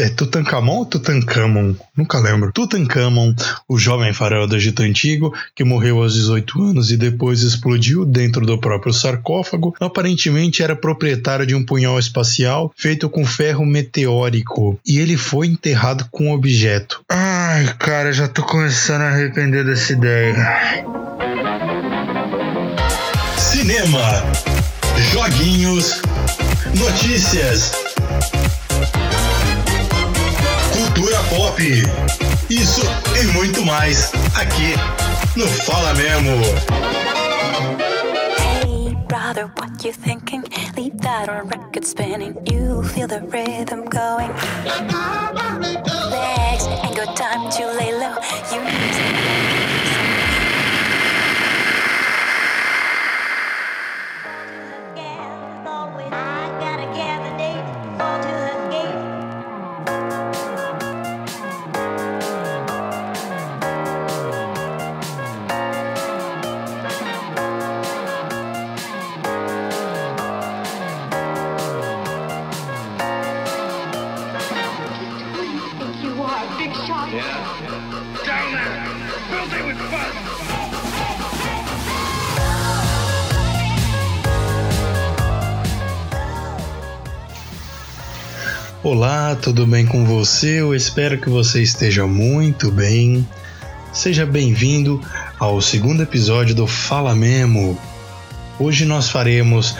é Tutankhamon ou Tutankhamon? Nunca lembro. Tutankhamon, o jovem faraó do Egito Antigo, que morreu aos 18 anos e depois explodiu dentro do próprio sarcófago, aparentemente era proprietário de um punhal espacial feito com ferro meteórico. E ele foi enterrado com um objeto. Ai, cara, já tô começando a arrepender dessa ideia. Cinema, joguinhos, notícias cultura pop. Isso e muito mais aqui no Fala Mesmo. Hey brother, what you thinking? Leave that on record spinning. You feel the rhythm going. Legs ain't got time to lay low. You Olá, tudo bem com você? Eu espero que você esteja muito bem. Seja bem-vindo ao segundo episódio do Fala Memo. Hoje nós faremos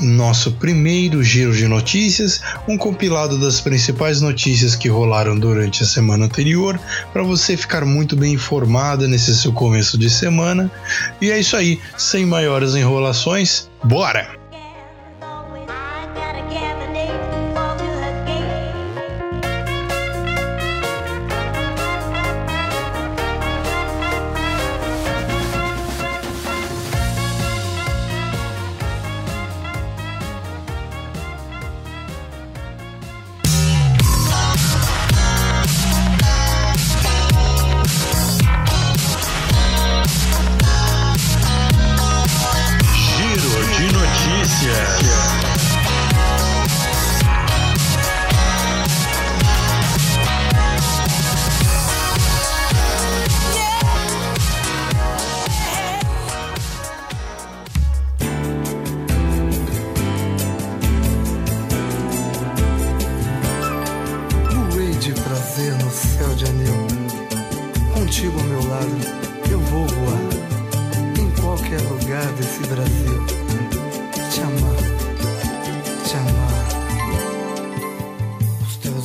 nosso primeiro giro de notícias, um compilado das principais notícias que rolaram durante a semana anterior, para você ficar muito bem informado nesse seu começo de semana. E é isso aí, sem maiores enrolações, bora! Notícias.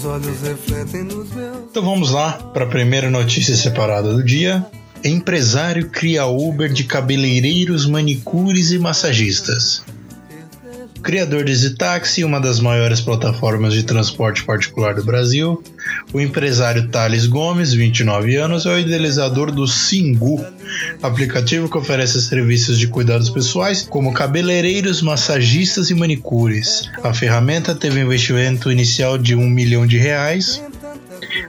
Os teus olhos refletem nos meus. Então vamos lá para a primeira notícia separada do dia. Empresário cria Uber de cabeleireiros, manicures e massagistas. Criador de Zitaxi, uma das maiores plataformas de transporte particular do Brasil, o empresário Thales Gomes, 29 anos, é o idealizador do Singu, aplicativo que oferece serviços de cuidados pessoais como cabeleireiros, massagistas e manicures. A ferramenta teve um investimento inicial de um milhão de reais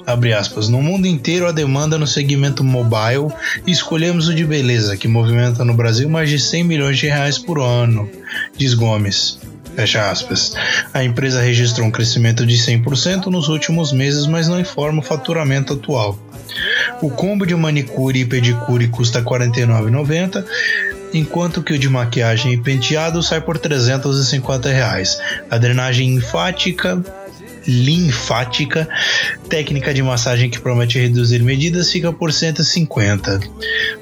Abre aspas, no mundo inteiro a demanda no segmento mobile e escolhemos o de beleza, que movimenta no Brasil mais de 100 milhões de reais por ano, diz Gomes. Fecha aspas. A empresa registrou um crescimento de 100% nos últimos meses, mas não informa o faturamento atual. O combo de manicure e pedicure custa R$ 49,90, enquanto que o de maquiagem e penteado sai por 350 reais. A drenagem linfática linfática, técnica de massagem que promete reduzir medidas, fica por 150.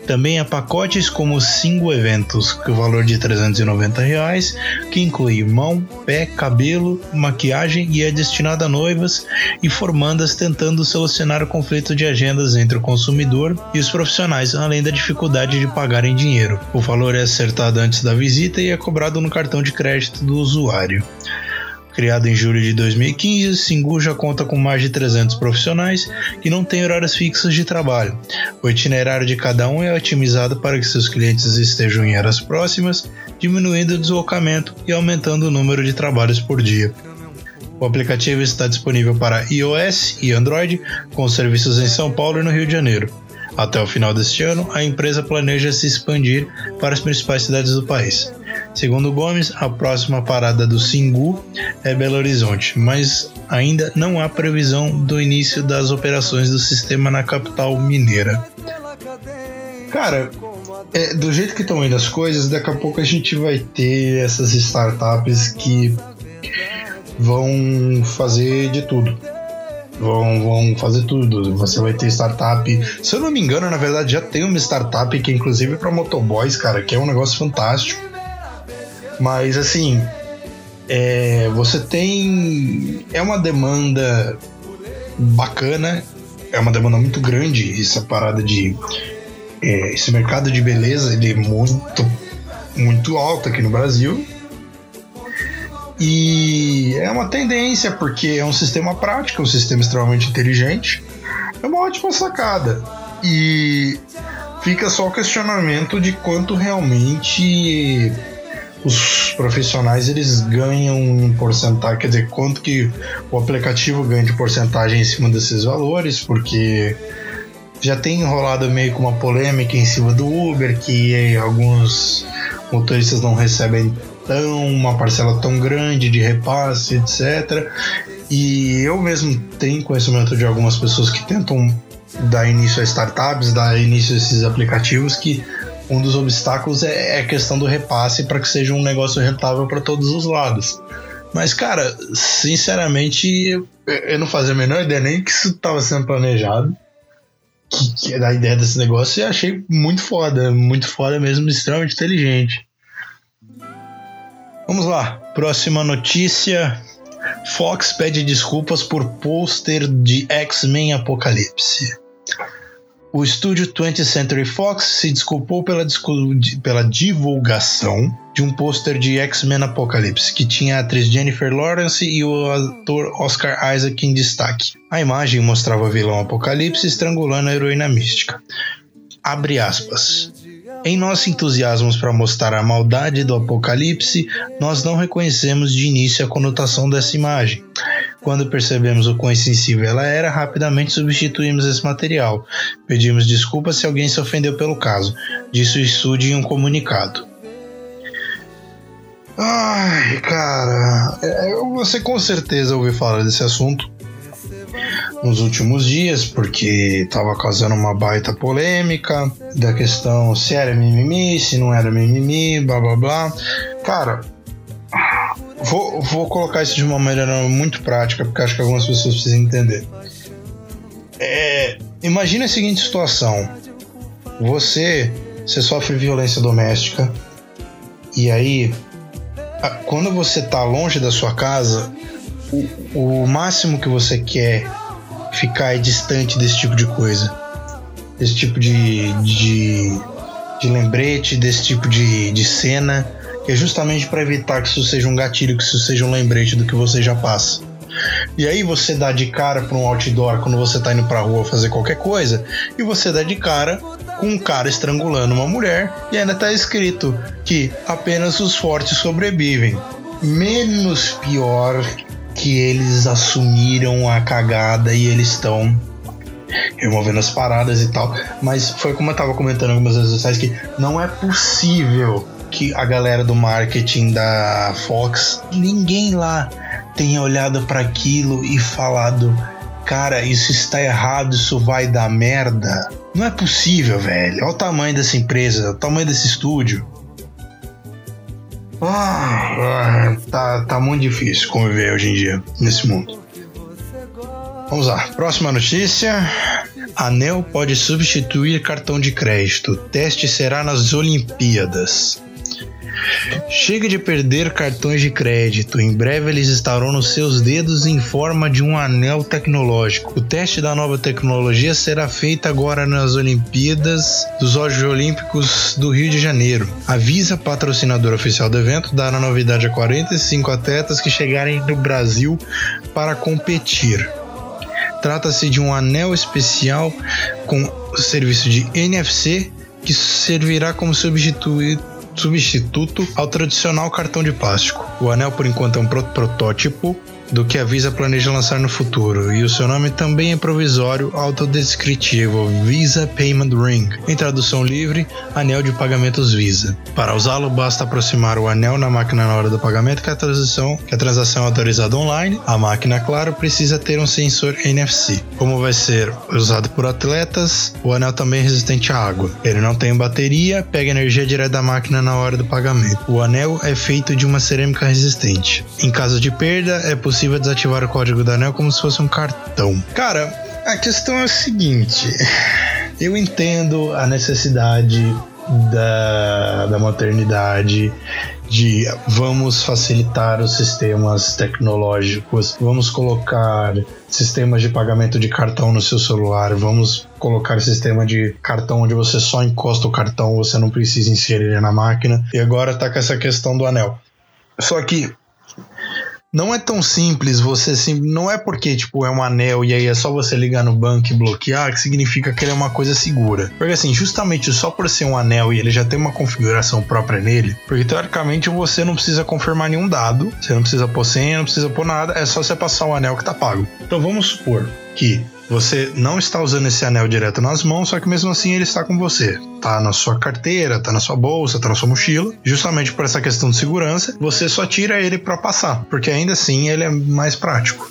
Também há pacotes como Single Eventos, com o valor de 390 reais, que inclui mão, pé, cabelo, maquiagem e é destinado a noivas e formandas tentando solucionar o conflito de agendas entre o consumidor e os profissionais, além da dificuldade de pagar em dinheiro. O valor é acertado antes da visita e é cobrado no cartão de crédito do usuário. Criado em julho de 2015, Singu já conta com mais de 300 profissionais que não têm horários fixos de trabalho. O itinerário de cada um é otimizado para que seus clientes estejam em áreas próximas, diminuindo o deslocamento e aumentando o número de trabalhos por dia. O aplicativo está disponível para iOS e Android, com serviços em São Paulo e no Rio de Janeiro. Até o final deste ano, a empresa planeja se expandir para as principais cidades do país. Segundo Gomes, a próxima parada do Singu é Belo Horizonte, mas ainda não há previsão do início das operações do sistema na capital mineira. Cara, é, do jeito que estão indo as coisas, daqui a pouco a gente vai ter essas startups que vão fazer de tudo. Vão, vão fazer tudo. Você vai ter startup. Se eu não me engano, na verdade, já tem uma startup que, é inclusive, para motoboys, cara, que é um negócio fantástico. Mas, assim, é, você tem. É uma demanda bacana, é uma demanda muito grande essa parada de. É, esse mercado de beleza ele é muito, muito alto aqui no Brasil. E é uma tendência, porque é um sistema prático, é um sistema extremamente inteligente. É uma ótima sacada. E fica só o questionamento de quanto realmente os profissionais eles ganham em porcentagem, quer dizer, quanto que o aplicativo ganha de porcentagem em cima desses valores, porque já tem enrolado meio com uma polêmica em cima do Uber, que alguns motoristas não recebem tão uma parcela tão grande de repasse, etc. E eu mesmo tenho conhecimento de algumas pessoas que tentam dar início a startups, dar início a esses aplicativos que um dos obstáculos é, é a questão do repasse para que seja um negócio rentável para todos os lados. Mas, cara, sinceramente, eu não fazia a menor ideia nem que isso estava sendo planejado. Que, que da ideia desse negócio e achei muito foda, muito foda mesmo, extremamente inteligente. Vamos lá, próxima notícia. Fox pede desculpas por pôster de X-Men Apocalipse. O estúdio 20th Century Fox se desculpou pela, pela divulgação de um pôster de X-Men Apocalipse, que tinha a atriz Jennifer Lawrence e o ator Oscar Isaac em destaque. A imagem mostrava o vilão Apocalipse estrangulando a heroína mística. Abre aspas. Em nosso entusiasmo para mostrar a maldade do Apocalipse, nós não reconhecemos de início a conotação dessa imagem. Quando percebemos o quão sensível ela era, rapidamente substituímos esse material. Pedimos desculpas se alguém se ofendeu pelo caso, disse o estúdio em um comunicado. Ai, cara, é, você com certeza ouviu falar desse assunto nos últimos dias, porque estava causando uma baita polêmica da questão se era mimimi, se não era mimimi, blá blá blá. Cara, vou, vou colocar isso de uma maneira muito prática, porque acho que algumas pessoas precisam entender. É, imagine a seguinte situação: você, você sofre violência doméstica, e aí, quando você está longe da sua casa, o, o máximo que você quer ficar distante desse tipo de coisa. Desse tipo de, de, de lembrete, desse tipo de, de cena, é justamente para evitar que isso seja um gatilho, que isso seja um lembrete do que você já passa. E aí você dá de cara para um outdoor quando você tá indo pra rua fazer qualquer coisa, e você dá de cara com um cara estrangulando uma mulher e ainda tá escrito que apenas os fortes sobrevivem. Menos pior que eles assumiram a cagada e eles estão removendo as paradas e tal. Mas foi como eu tava comentando algumas vezes sociais que não é possível que a galera do marketing da Fox, ninguém lá tenha olhado para aquilo e falado: "Cara, isso está errado, isso vai dar merda". Não é possível, velho. Olha o tamanho dessa empresa, o tamanho desse estúdio. Ah, tá, tá muito difícil conviver hoje em dia nesse mundo. Vamos lá, próxima notícia. Anel pode substituir cartão de crédito. teste será nas Olimpíadas. Chega de perder cartões de crédito. Em breve eles estarão nos seus dedos em forma de um anel tecnológico. O teste da nova tecnologia será feito agora nas Olimpíadas dos Jogos Olímpicos do Rio de Janeiro. A Visa, patrocinadora oficial do evento, dará novidade a 45 atletas que chegarem no Brasil para competir. Trata-se de um anel especial com serviço de NFC que servirá como substituto substituto ao tradicional cartão de plástico. O anel, por enquanto, é um protótipo do que a Visa planeja lançar no futuro, e o seu nome também é provisório autodescritivo Visa Payment Ring, em tradução livre, anel de pagamentos Visa. Para usá-lo, basta aproximar o anel na máquina na hora do pagamento que a transação, que a transação é autorizada online. A máquina, claro, precisa ter um sensor NFC. Como vai ser usado por atletas, o anel também é resistente à água. Ele não tem bateria, pega energia direto da máquina na hora do pagamento. O anel é feito de uma cerâmica resistente. Em caso de perda, é possível desativar o código do anel como se fosse um cartão. Cara, a questão é a seguinte: eu entendo a necessidade da, da maternidade, de vamos facilitar os sistemas tecnológicos, vamos colocar sistemas de pagamento de cartão no seu celular, vamos colocar sistema de cartão onde você só encosta o cartão, você não precisa inserir ele na máquina. E agora tá com essa questão do anel. Só que não é tão simples você sim, não é porque tipo é um anel e aí é só você ligar no banco e bloquear que significa que ele é uma coisa segura. Porque assim, justamente só por ser um anel e ele já tem uma configuração própria nele, porque teoricamente você não precisa confirmar nenhum dado, você não precisa pôr senha, não precisa pôr nada, é só você passar o anel que tá pago. Então vamos supor que você não está usando esse anel direto nas mãos, só que mesmo assim ele está com você. Tá na sua carteira, tá na sua bolsa, tá na sua mochila. Justamente por essa questão de segurança, você só tira ele para passar, porque ainda assim ele é mais prático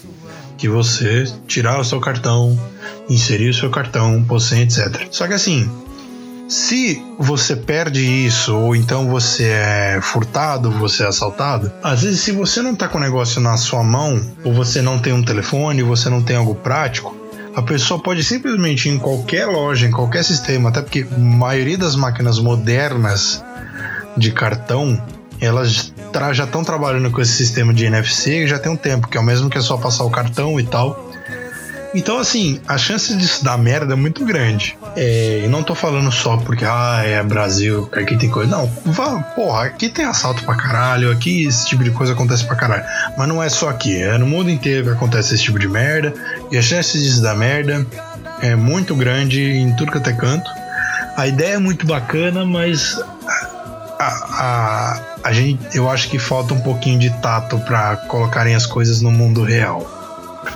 que você tirar o seu cartão, inserir o seu cartão, você, etc. Só que assim, se você perde isso, ou então você é furtado, você é assaltado, às vezes se você não tá com o negócio na sua mão, ou você não tem um telefone, você não tem algo prático, a pessoa pode simplesmente ir em qualquer loja, em qualquer sistema, até porque a maioria das máquinas modernas de cartão, elas já estão trabalhando com esse sistema de NFC já tem um tempo, que é o mesmo que é só passar o cartão e tal. Então, assim, a chance disso dar merda é muito grande. É, não tô falando só porque, ah, é Brasil, aqui tem coisa. Não, vá, porra, aqui tem assalto pra caralho, aqui esse tipo de coisa acontece pra caralho. Mas não é só aqui, é no mundo inteiro que acontece esse tipo de merda. E a chance disso dar merda é muito grande em tudo que até canto. A ideia é muito bacana, mas a, a, a gente, eu acho que falta um pouquinho de tato para colocarem as coisas no mundo real.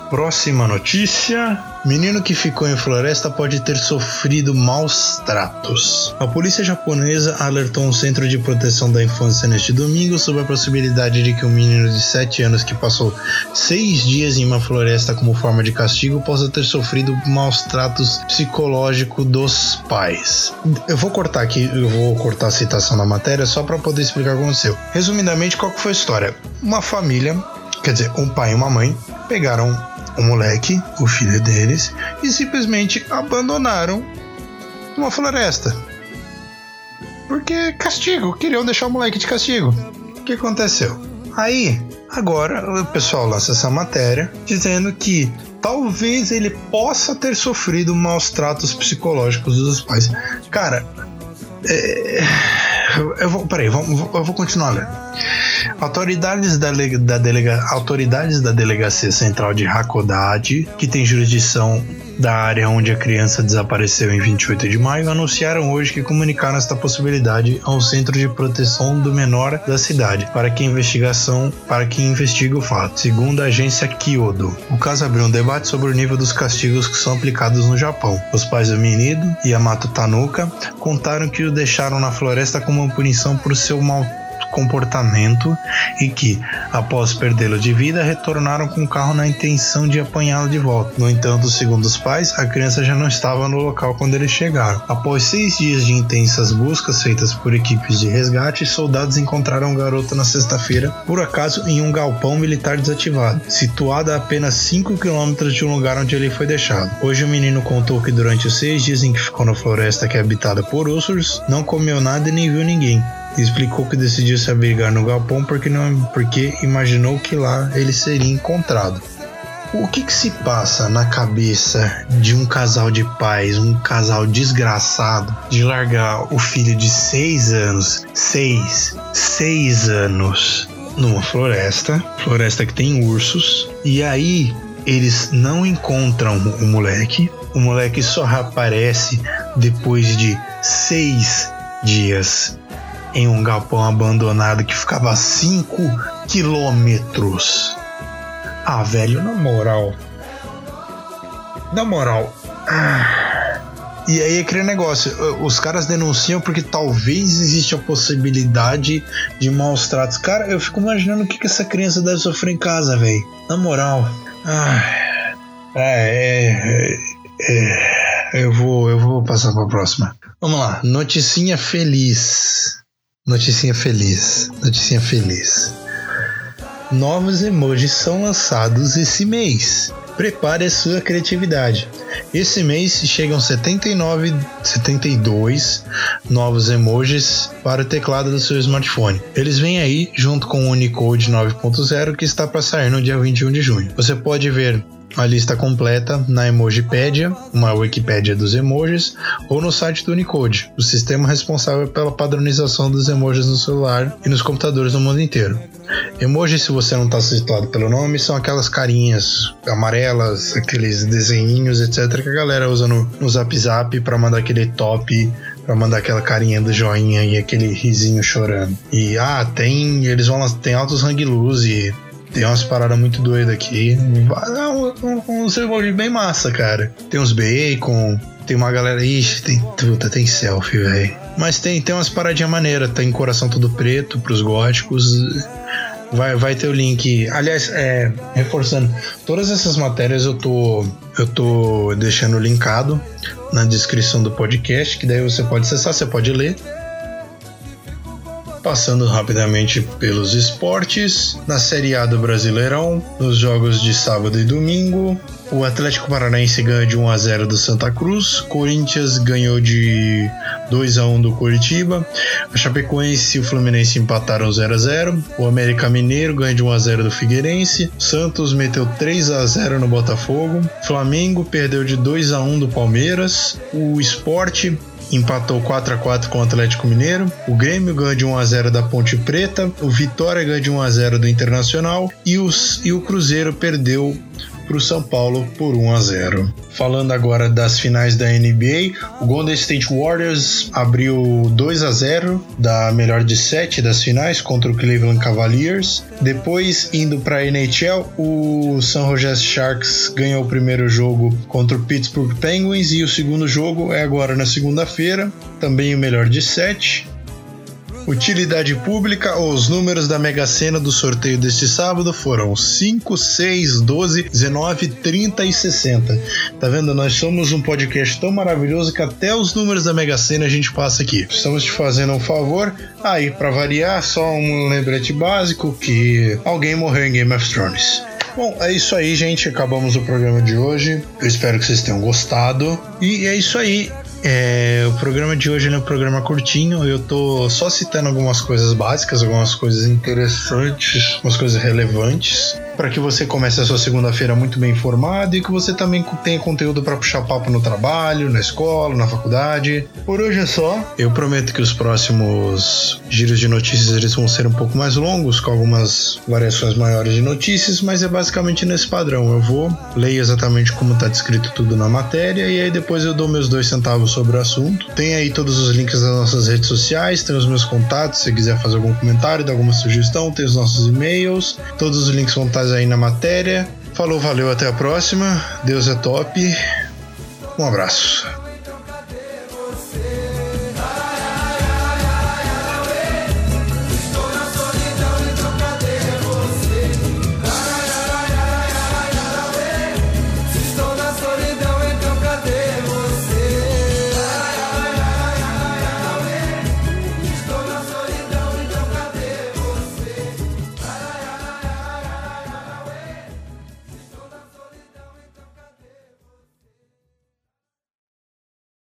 Próxima notícia: menino que ficou em floresta pode ter sofrido maus tratos. A polícia japonesa alertou um centro de proteção da infância neste domingo sobre a possibilidade de que um menino de 7 anos que passou 6 dias em uma floresta como forma de castigo possa ter sofrido maus tratos psicológicos dos pais. Eu vou cortar aqui, eu vou cortar a citação da matéria só para poder explicar o que aconteceu. Resumidamente, qual foi a história? Uma família quer dizer, um pai e uma mãe pegaram o moleque, o filho deles, e simplesmente abandonaram uma floresta. Porque castigo, queriam deixar o moleque de castigo. O que aconteceu? Aí, agora o pessoal lança essa matéria dizendo que talvez ele possa ter sofrido maus tratos psicológicos dos pais. Cara, é, eu vou, peraí, eu vou continuar lendo. Autoridades da, da, delega, autoridades da Delegacia Central de Hakodate, que tem jurisdição da área onde a criança desapareceu em 28 de maio, anunciaram hoje que comunicaram esta possibilidade ao Centro de Proteção do Menor da cidade para que investigação para que investigue o fato. Segundo a agência Kyodo, o caso abriu um debate sobre o nível dos castigos que são aplicados no Japão. Os pais do menino, Yamato Tanuka, contaram que o deixaram na floresta como uma punição por seu mal comportamento e que, após perdê-lo de vida, retornaram com o carro na intenção de apanhá-lo de volta. No entanto, segundo os pais, a criança já não estava no local quando eles chegaram. Após seis dias de intensas buscas feitas por equipes de resgate, soldados encontraram o garoto na sexta-feira, por acaso, em um galpão militar desativado, situado a apenas 5 quilômetros de um lugar onde ele foi deixado. Hoje o menino contou que durante os seis dias em que ficou na floresta que é habitada por ursos, não comeu nada e nem viu ninguém explicou que decidiu se abrigar no galpão porque, não, porque imaginou que lá ele seria encontrado. O que, que se passa na cabeça de um casal de pais, um casal desgraçado, de largar o filho de seis anos, seis, seis anos, numa floresta, floresta que tem ursos, e aí eles não encontram o moleque, o moleque só reaparece depois de seis dias em um galpão abandonado que ficava a 5 quilômetros Ah, velho, na moral. Na moral. Ah. E aí aquele negócio, os caras denunciam porque talvez existe a possibilidade de maus tratos. Cara, eu fico imaginando o que, que essa criança deve sofrer em casa, velho. Na moral. Ah. É, é, é, eu vou, eu vou passar para a próxima. Vamos lá, noticinha feliz. Noticinha feliz. Noticinha feliz. Novos emojis são lançados esse mês. Prepare a sua criatividade. Esse mês chegam 79, 72 novos emojis para o teclado do seu smartphone. Eles vêm aí junto com o Unicode 9.0 que está para sair no dia 21 de junho. Você pode ver a lista completa na Emojipedia, uma Wikipédia dos emojis, ou no site do Unicode, o sistema responsável pela padronização dos emojis no celular e nos computadores no mundo inteiro. Emojis, se você não está citado pelo nome, são aquelas carinhas amarelas, aqueles desenhinhos, etc., que a galera usa no, no Zap Zap para mandar aquele top para mandar aquela carinha do joinha e aquele risinho chorando. E ah, tem. Eles vão tem altos hang loose, tem umas paradas muito doidas aqui. É um, um, um bem massa, cara. Tem uns bacon, tem uma galera. Ixi, tem. Puta, tem selfie, velho. Mas tem, tem umas paradinhas maneiras. Tem coração todo preto pros góticos. Vai, vai ter o link. Aliás, é, reforçando, todas essas matérias eu tô, eu tô deixando linkado na descrição do podcast, que daí você pode acessar, você pode ler. Passando rapidamente pelos esportes, na Série A do Brasileirão, nos jogos de sábado e domingo, o Atlético Paranaense ganhou de 1 a 0 do Santa Cruz, Corinthians ganhou de 2 a 1 do Curitiba, a Chapecoense e o Fluminense empataram 0 a 0, o América Mineiro ganhou de 1 a 0 do Figueirense, Santos meteu 3 a 0 no Botafogo, Flamengo perdeu de 2 a 1 do Palmeiras, o Esporte empatou 4 a 4 com o Atlético Mineiro. O Grêmio ganhou de 1 a 0 da Ponte Preta. O Vitória ganhou de 1 a 0 do Internacional. E, os, e o Cruzeiro perdeu para o São Paulo por 1 a 0. Falando agora das finais da NBA, o Golden State Warriors abriu 2 a 0 da melhor de 7 das finais contra o Cleveland Cavaliers. Depois, indo para a NHL, o San Jose Sharks ganhou o primeiro jogo contra o Pittsburgh Penguins e o segundo jogo é agora na segunda-feira, também o melhor de 7. Utilidade pública, os números da Mega Sena do sorteio deste sábado foram 5, 6, 12, 19, 30 e 60. Tá vendo? Nós somos um podcast tão maravilhoso que até os números da Mega Sena a gente passa aqui. Estamos te fazendo um favor. Aí, para variar, só um lembrete básico que alguém morreu em Game of Thrones. Bom, é isso aí, gente. Acabamos o programa de hoje. Eu espero que vocês tenham gostado. E é isso aí. É, o programa de hoje é um programa curtinho. Eu tô só citando algumas coisas básicas, algumas coisas interessantes, algumas coisas relevantes para que você comece a sua segunda-feira muito bem informado e que você também tenha conteúdo para puxar papo no trabalho, na escola, na faculdade. Por hoje é só. Eu prometo que os próximos giros de notícias eles vão ser um pouco mais longos, com algumas variações maiores de notícias, mas é basicamente nesse padrão. Eu vou ler exatamente como está descrito tudo na matéria e aí depois eu dou meus dois centavos sobre o assunto. Tem aí todos os links das nossas redes sociais, tem os meus contatos, se quiser fazer algum comentário, dar alguma sugestão, tem os nossos e-mails, todos os links vão estar aí na matéria. Falou, valeu, até a próxima. Deus é top. Um abraço.